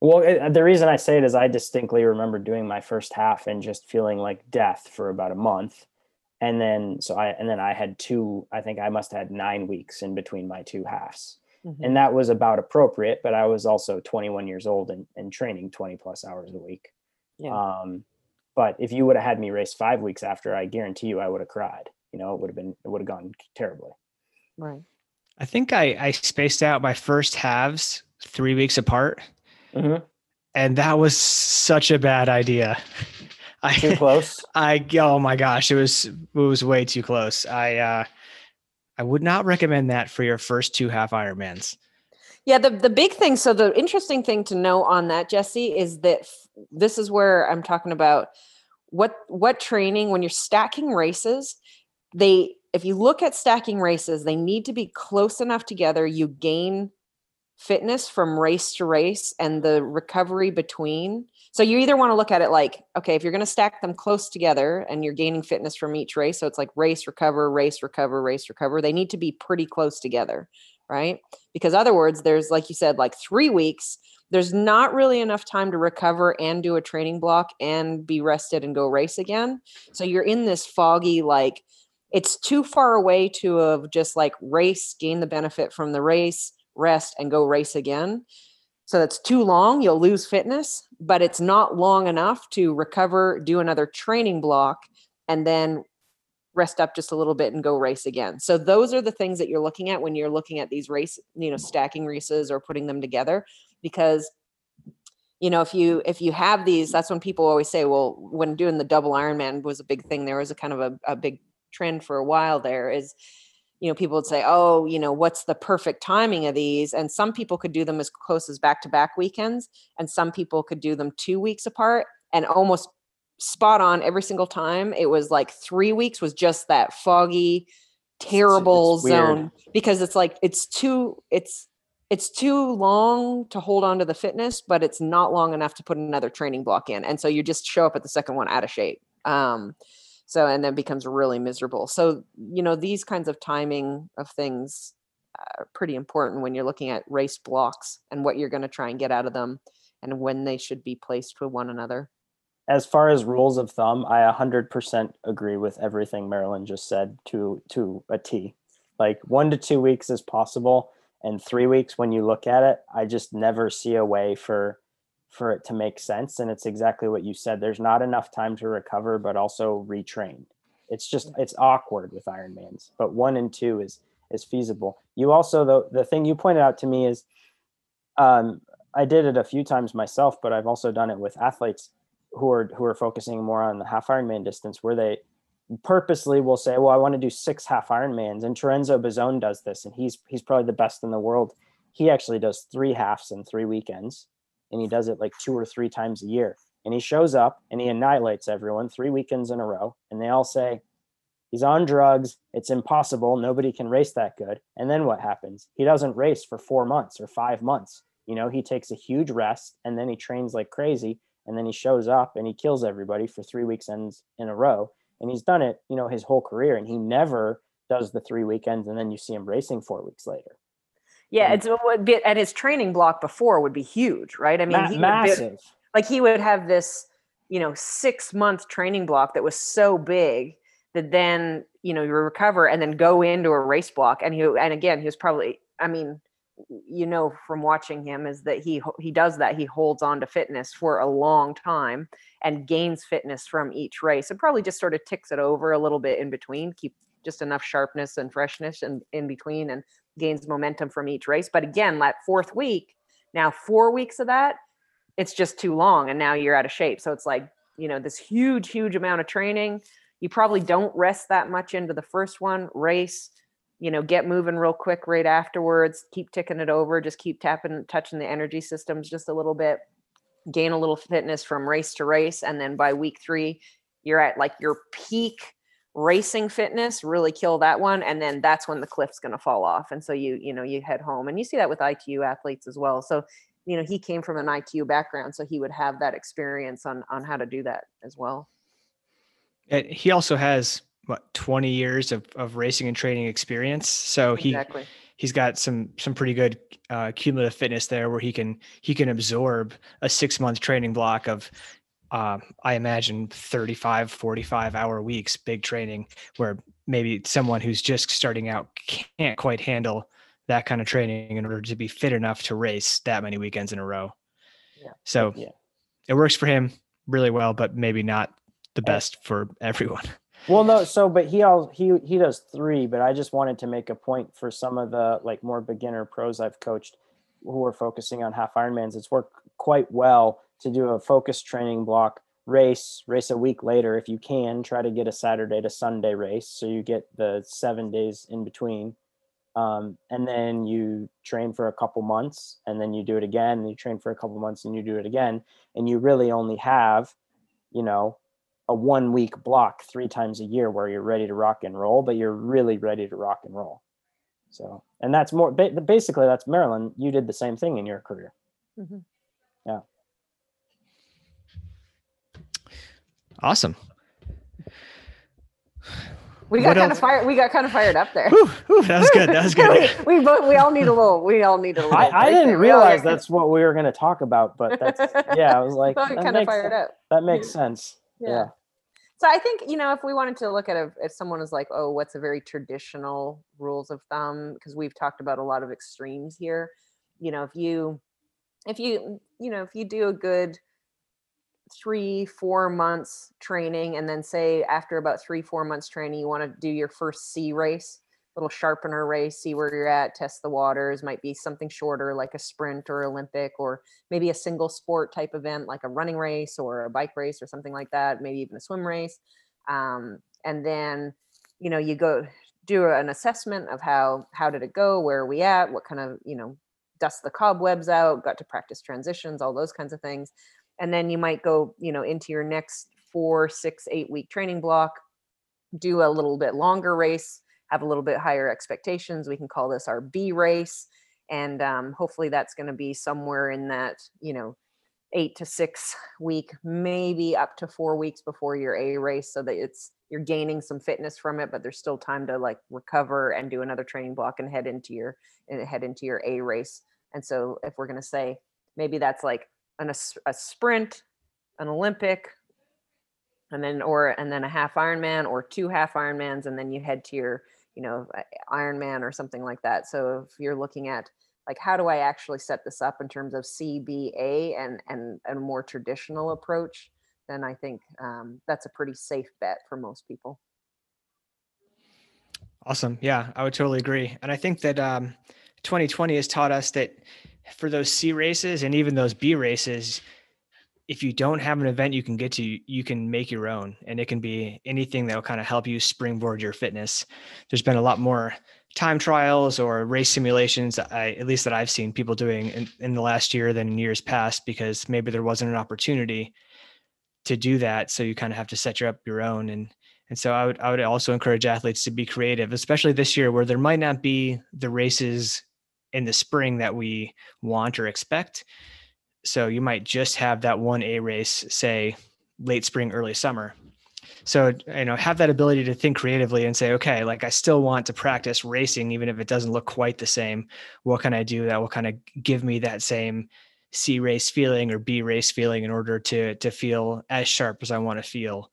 Well, it, the reason I say it is I distinctly remember doing my first half and just feeling like death for about a month and then so i and then i had two i think i must have had nine weeks in between my two halves mm-hmm. and that was about appropriate but i was also 21 years old and, and training 20 plus hours a week yeah. um but if you would have had me race five weeks after i guarantee you i would have cried you know it would have been it would have gone terribly right i think i i spaced out my first halves three weeks apart mm-hmm. and that was such a bad idea I, too close. I oh my gosh, it was it was way too close. I uh I would not recommend that for your first two half Ironmans. Yeah, the the big thing. So the interesting thing to know on that, Jesse, is that f- this is where I'm talking about what what training when you're stacking races. They, if you look at stacking races, they need to be close enough together. You gain fitness from race to race and the recovery between. So you either want to look at it like, okay, if you're going to stack them close together and you're gaining fitness from each race, so it's like race, recover, race, recover, race, recover, they need to be pretty close together, right? Because other words, there's like you said, like three weeks, there's not really enough time to recover and do a training block and be rested and go race again. So you're in this foggy, like it's too far away to have just like race, gain the benefit from the race, rest, and go race again. So that's too long. You'll lose fitness, but it's not long enough to recover, do another training block, and then rest up just a little bit and go race again. So those are the things that you're looking at when you're looking at these race, you know, stacking races or putting them together because you know if you if you have these that's when people always say well when doing the double ironman was a big thing there was a kind of a, a big trend for a while there is you know people would say oh you know what's the perfect timing of these and some people could do them as close as back to back weekends and some people could do them two weeks apart and almost spot on every single time it was like three weeks was just that foggy terrible it's, it's zone because it's like it's too it's it's too long to hold on to the fitness, but it's not long enough to put another training block in. And so you just show up at the second one out of shape. Um, so, and then becomes really miserable. So, you know, these kinds of timing of things uh, are pretty important when you're looking at race blocks and what you're going to try and get out of them and when they should be placed with one another. As far as rules of thumb, I 100% agree with everything Marilyn just said to to a T. Like 1 to 2 weeks is possible and three weeks when you look at it i just never see a way for for it to make sense and it's exactly what you said there's not enough time to recover but also retrain it's just it's awkward with ironmans but one and two is is feasible you also the, the thing you pointed out to me is um, i did it a few times myself but i've also done it with athletes who are who are focusing more on the half ironman distance where they purposely will say, well, I want to do six half Ironmans. And Terenzo Bozzone does this, and he's he's probably the best in the world. He actually does three halves in three weekends, and he does it like two or three times a year. And he shows up and he annihilates everyone three weekends in a row, and they all say, he's on drugs. It's impossible. Nobody can race that good. And then what happens? He doesn't race for four months or five months. You know, he takes a huge rest and then he trains like crazy. And then he shows up and he kills everybody for three weekends in a row and he's done it, you know, his whole career, and he never does the three weekends, and then you see him racing four weeks later. Yeah, mm. and, it's be at his training block before would be huge, right? I mean, ma- he massive. Be, like he would have this, you know, six month training block that was so big that then you know you recover and then go into a race block, and he and again he was probably, I mean, you know from watching him is that he he does that he holds on to fitness for a long time and gains fitness from each race and probably just sort of ticks it over a little bit in between keep just enough sharpness and freshness and in between and gains momentum from each race. But again that fourth week now 4 weeks of that it's just too long and now you're out of shape. So it's like you know this huge huge amount of training. You probably don't rest that much into the first one race. You know get moving real quick right afterwards keep ticking it over just keep tapping touching the energy systems just a little bit gain a little fitness from race to race and then by week three you're at like your peak racing fitness really kill that one and then that's when the cliff's going to fall off and so you you know you head home and you see that with itu athletes as well so you know he came from an itu background so he would have that experience on on how to do that as well and he also has what 20 years of, of racing and training experience so he exactly. he's got some some pretty good uh, cumulative fitness there where he can he can absorb a six month training block of uh, i imagine 35 45 hour weeks big training where maybe someone who's just starting out can't quite handle that kind of training in order to be fit enough to race that many weekends in a row yeah. so yeah. it works for him really well but maybe not the best for everyone well, no. So, but he all he he does three. But I just wanted to make a point for some of the like more beginner pros I've coached who are focusing on half Ironmans. It's worked quite well to do a focus training block race race a week later if you can try to get a saturday to sunday race so you get the seven days in between um, and then you train for a couple months and then you do it again and you train for a couple months and you do it again and you really only have you know a one week block three times a year where you're ready to rock and roll, but you're really ready to rock and roll. So, and that's more basically that's Marilyn. You did the same thing in your career. Mm-hmm. Yeah. Awesome. We got kind of fired. We got kind of fired up there. Whew, whew, that was good. That was good. we, we both we all need a little. We all need a little. I, I didn't there. All realize that's what we were going to talk about, but that's yeah. I was like, all that get kind of makes, fired up. that makes sense. Yeah. So I think you know if we wanted to look at a, if someone is like, oh, what's a very traditional rules of thumb? Because we've talked about a lot of extremes here. You know, if you, if you, you know, if you do a good three, four months training, and then say after about three, four months training, you want to do your first C race, little sharpener race, see where you're at, test the waters. Might be something shorter like a sprint or Olympic, or maybe a single sport type event like a running race or a bike race or something like that. Maybe even a swim race. Um, and then, you know, you go do an assessment of how how did it go, where are we at, what kind of you know dust the cobwebs out, got to practice transitions, all those kinds of things. And then you might go, you know, into your next four, six, eight week training block, do a little bit longer race, have a little bit higher expectations. We can call this our B race. And um, hopefully that's going to be somewhere in that, you know, eight to six week, maybe up to four weeks before your A race so that it's you're gaining some fitness from it, but there's still time to like recover and do another training block and head into your and head into your A race. And so if we're going to say maybe that's like an, a, a sprint, an Olympic, and then or and then a half Ironman or two half Ironmans, and then you head to your you know Ironman or something like that. So if you're looking at like how do I actually set this up in terms of CBA and and a more traditional approach, then I think um, that's a pretty safe bet for most people. Awesome. Yeah, I would totally agree. And I think that um, 2020 has taught us that for those C races and even those B races, if you don't have an event you can get to, you can make your own. And it can be anything that will kind of help you springboard your fitness. There's been a lot more time trials or race simulations, I, at least that I've seen people doing in, in the last year than in years past, because maybe there wasn't an opportunity to do that. So you kind of have to set your up your own. And and so I would I would also encourage athletes to be creative, especially this year where there might not be the races in the spring that we want or expect. So you might just have that one A race, say late spring, early summer. So you know, have that ability to think creatively and say, okay, like I still want to practice racing, even if it doesn't look quite the same. What can I do that will kind of give me that same C race feeling or B race feeling in order to to feel as sharp as I want to feel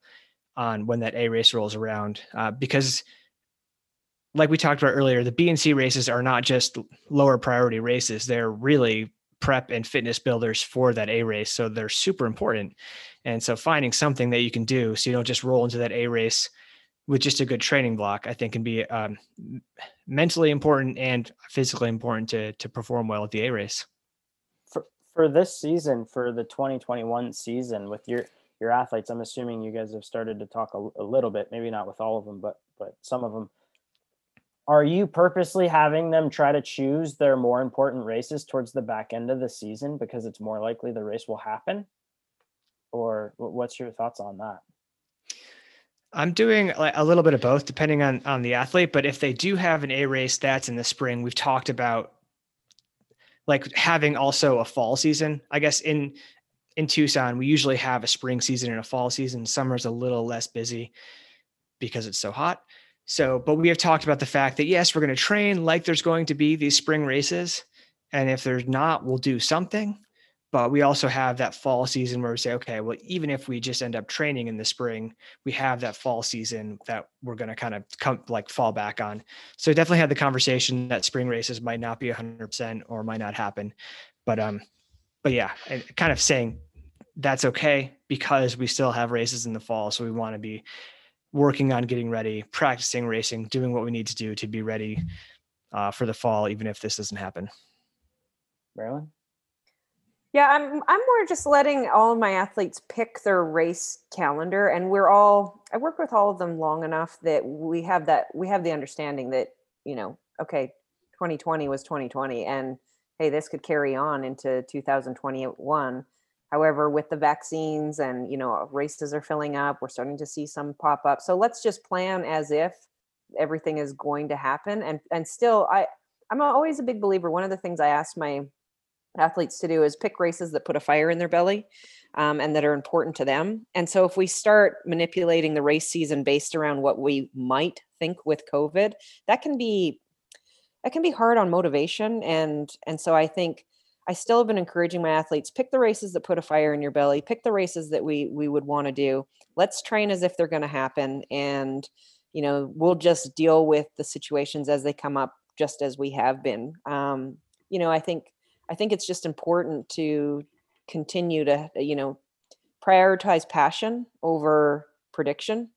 on when that A race rolls around. Uh, because, like we talked about earlier, the B and C races are not just lower priority races; they're really prep and fitness builders for that A race. So they're super important. And so finding something that you can do so you don't just roll into that A race with just a good training block, I think can be um, mentally important and physically important to to perform well at the A race. For for this season, for the 2021 season, with your your athletes, I'm assuming you guys have started to talk a, a little bit, maybe not with all of them, but but some of them. Are you purposely having them try to choose their more important races towards the back end of the season because it's more likely the race will happen? Or what's your thoughts on that? I'm doing a little bit of both, depending on on the athlete. But if they do have an A race that's in the spring, we've talked about like having also a fall season. I guess in in Tucson, we usually have a spring season and a fall season. Summer's a little less busy because it's so hot. So, but we have talked about the fact that yes, we're going to train like there's going to be these spring races, and if there's not, we'll do something. But we also have that fall season where we say, okay, well, even if we just end up training in the spring, we have that fall season that we're going to kind of come like fall back on. So definitely had the conversation that spring races might not be 100% or might not happen. But um, but yeah, kind of saying that's okay because we still have races in the fall, so we want to be working on getting ready, practicing racing, doing what we need to do to be ready uh, for the fall, even if this doesn't happen. Marilyn? Yeah, I'm I'm more just letting all of my athletes pick their race calendar and we're all I work with all of them long enough that we have that we have the understanding that, you know, okay, 2020 was 2020 and hey, this could carry on into 2021. However, with the vaccines and, you know, races are filling up, we're starting to see some pop up. So let's just plan as if everything is going to happen and and still I I'm always a big believer one of the things I ask my athletes to do is pick races that put a fire in their belly um, and that are important to them. And so if we start manipulating the race season based around what we might think with COVID, that can be that can be hard on motivation. And and so I think I still have been encouraging my athletes pick the races that put a fire in your belly, pick the races that we we would want to do. Let's train as if they're going to happen and you know, we'll just deal with the situations as they come up just as we have been. Um, you know, I think I think it's just important to continue to you know prioritize passion over prediction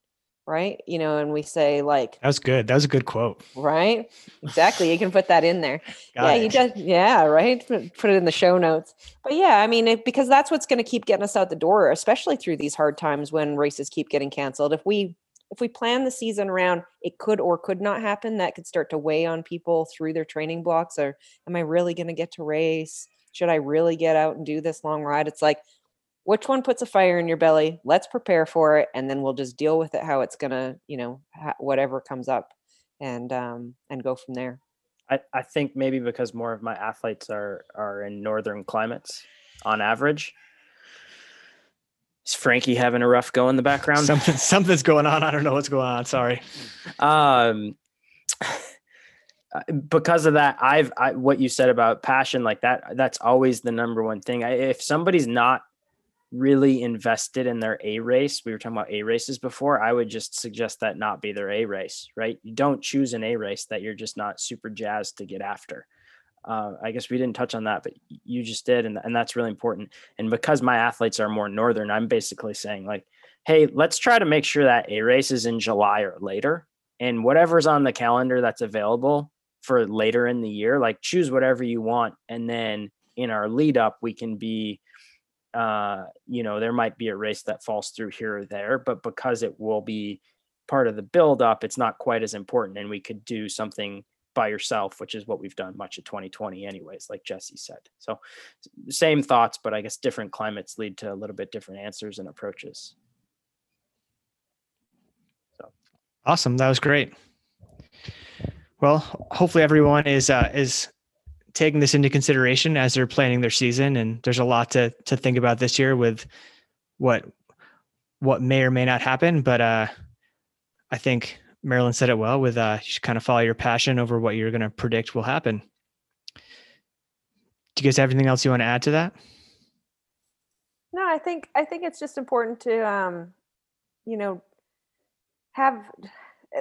right? You know and we say like that was good. That was a good quote. Right? Exactly. You can put that in there. Yeah it. you just yeah right? Put it in the show notes. But yeah i mean it, because that's what's going to keep getting us out the door especially through these hard times when races keep getting canceled. If we if we plan the season around it could or could not happen that could start to weigh on people through their training blocks or am i really going to get to race? Should I really get out and do this long ride? It's like, which one puts a fire in your belly? Let's prepare for it, and then we'll just deal with it how it's gonna, you know, ha- whatever comes up, and um, and go from there. I, I think maybe because more of my athletes are are in northern climates on average. Is Frankie having a rough go in the background? Something something's going on. I don't know what's going on. Sorry. Um because of that i've I, what you said about passion like that that's always the number one thing I, if somebody's not really invested in their a race. We were talking about a races before. I would just suggest that not be their a race right? You don't choose an a race that you're just not super jazzed to get after. Uh, i guess we didn't touch on that but you just did and, and that's really important. And because my athletes are more northern i'm basically saying like hey let's try to make sure that a race is in july or later and whatever's on the calendar that's available for later in the year like choose whatever you want and then in our lead up we can be uh you know there might be a race that falls through here or there but because it will be part of the build up it's not quite as important and we could do something by yourself which is what we've done much of 2020 anyways like jesse said. So same thoughts but i guess different climates lead to a little bit different answers and approaches. So. Awesome. That was great. Well, hopefully everyone is uh, is taking this into consideration as they're planning their season. And there's a lot to to think about this year with what what may or may not happen. But uh, I think Marilyn said it well. With uh, you should kind of follow your passion over what you're going to predict will happen. Do you guys have anything else you want to add to that? No, I think I think it's just important to um, you know have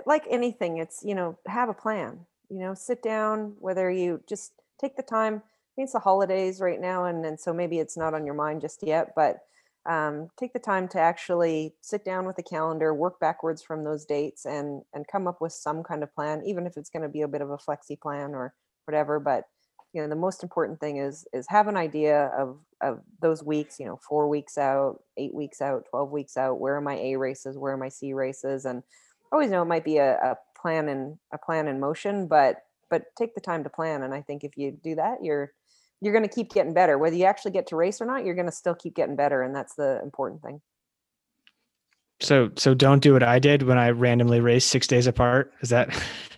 like anything, it's, you know, have a plan, you know, sit down, whether you just take the time. I mean, it's the holidays right now. And, and so maybe it's not on your mind just yet, but um, take the time to actually sit down with the calendar, work backwards from those dates and, and come up with some kind of plan, even if it's going to be a bit of a flexi plan or whatever. But, you know, the most important thing is, is have an idea of, of those weeks, you know, four weeks out, eight weeks out, 12 weeks out, where are my A races, where are my C races? And always know it might be a, a plan in a plan in motion, but but take the time to plan. And I think if you do that, you're you're going to keep getting better. Whether you actually get to race or not, you're going to still keep getting better, and that's the important thing. So so don't do what I did when I randomly raced six days apart. Is that?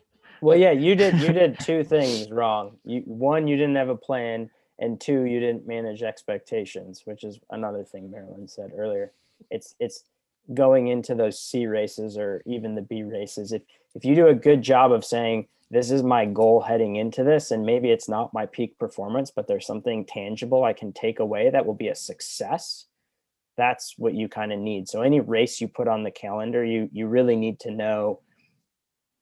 well, yeah, you did. You did two things wrong. You one, you didn't have a plan, and two, you didn't manage expectations, which is another thing Marilyn said earlier. It's it's going into those C races or even the B races, if if you do a good job of saying this is my goal heading into this, and maybe it's not my peak performance, but there's something tangible I can take away that will be a success. That's what you kind of need. So any race you put on the calendar, you you really need to know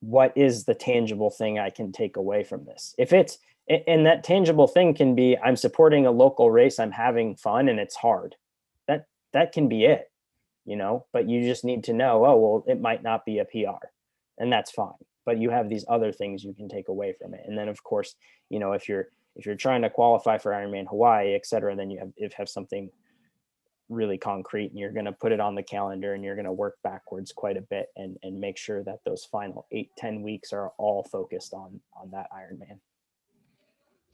what is the tangible thing I can take away from this. If it's and that tangible thing can be I'm supporting a local race, I'm having fun and it's hard. That that can be it you know, but you just need to know, oh, well, it might not be a PR and that's fine. But you have these other things you can take away from it. And then of course, you know, if you're if you're trying to qualify for Ironman Hawaii, et cetera, then you have if have something really concrete and you're going to put it on the calendar and you're going to work backwards quite a bit and and make sure that those final eight ten weeks are all focused on on that Ironman.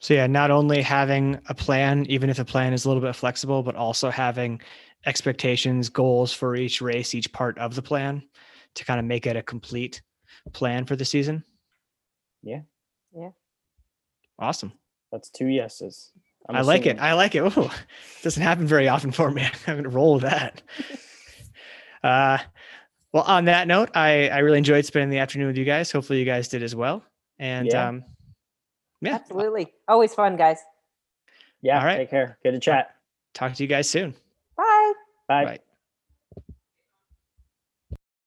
So yeah, not only having a plan, even if the plan is a little bit flexible, but also having expectations, goals for each race, each part of the plan to kind of make it a complete plan for the season. Yeah. Yeah. Awesome. That's two yeses. I'm i assuming. like it. I like it. Doesn't happen very often for me. I'm going to roll that. uh, well, on that note, I, I really enjoyed spending the afternoon with you guys. Hopefully you guys did as well. And, yeah. um, yeah. Absolutely. Always fun, guys. Yeah. All right. Take care. Good to chat. Talk to you guys soon. Bye. Bye. Bye.